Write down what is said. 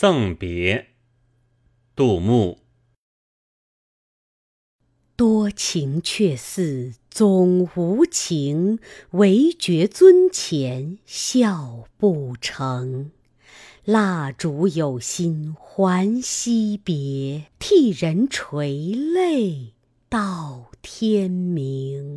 赠别杜牧。多情却似总无情唯觉樽前笑不成。蜡烛有心还惜别替人垂泪到天明。